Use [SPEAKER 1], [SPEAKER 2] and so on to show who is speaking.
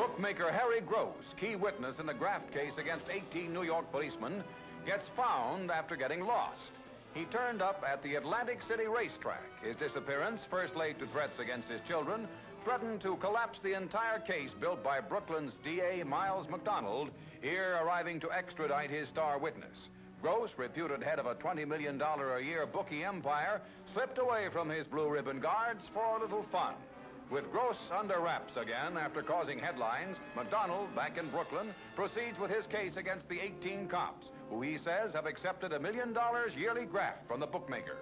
[SPEAKER 1] Bookmaker Harry Gross, key witness in the graft case against 18 New York policemen, gets found after getting lost. He turned up at the Atlantic City racetrack. His disappearance, first laid to threats against his children, threatened to collapse the entire case built by Brooklyn's DA Miles McDonald, here arriving to extradite his star witness. Gross, reputed head of a $20 million a year bookie empire, slipped away from his blue ribbon guards for a little fun. With Gross under wraps again after causing headlines, McDonald, back in Brooklyn, proceeds with his case against the 18 cops, who he says have accepted a million dollars yearly graft from the bookmaker.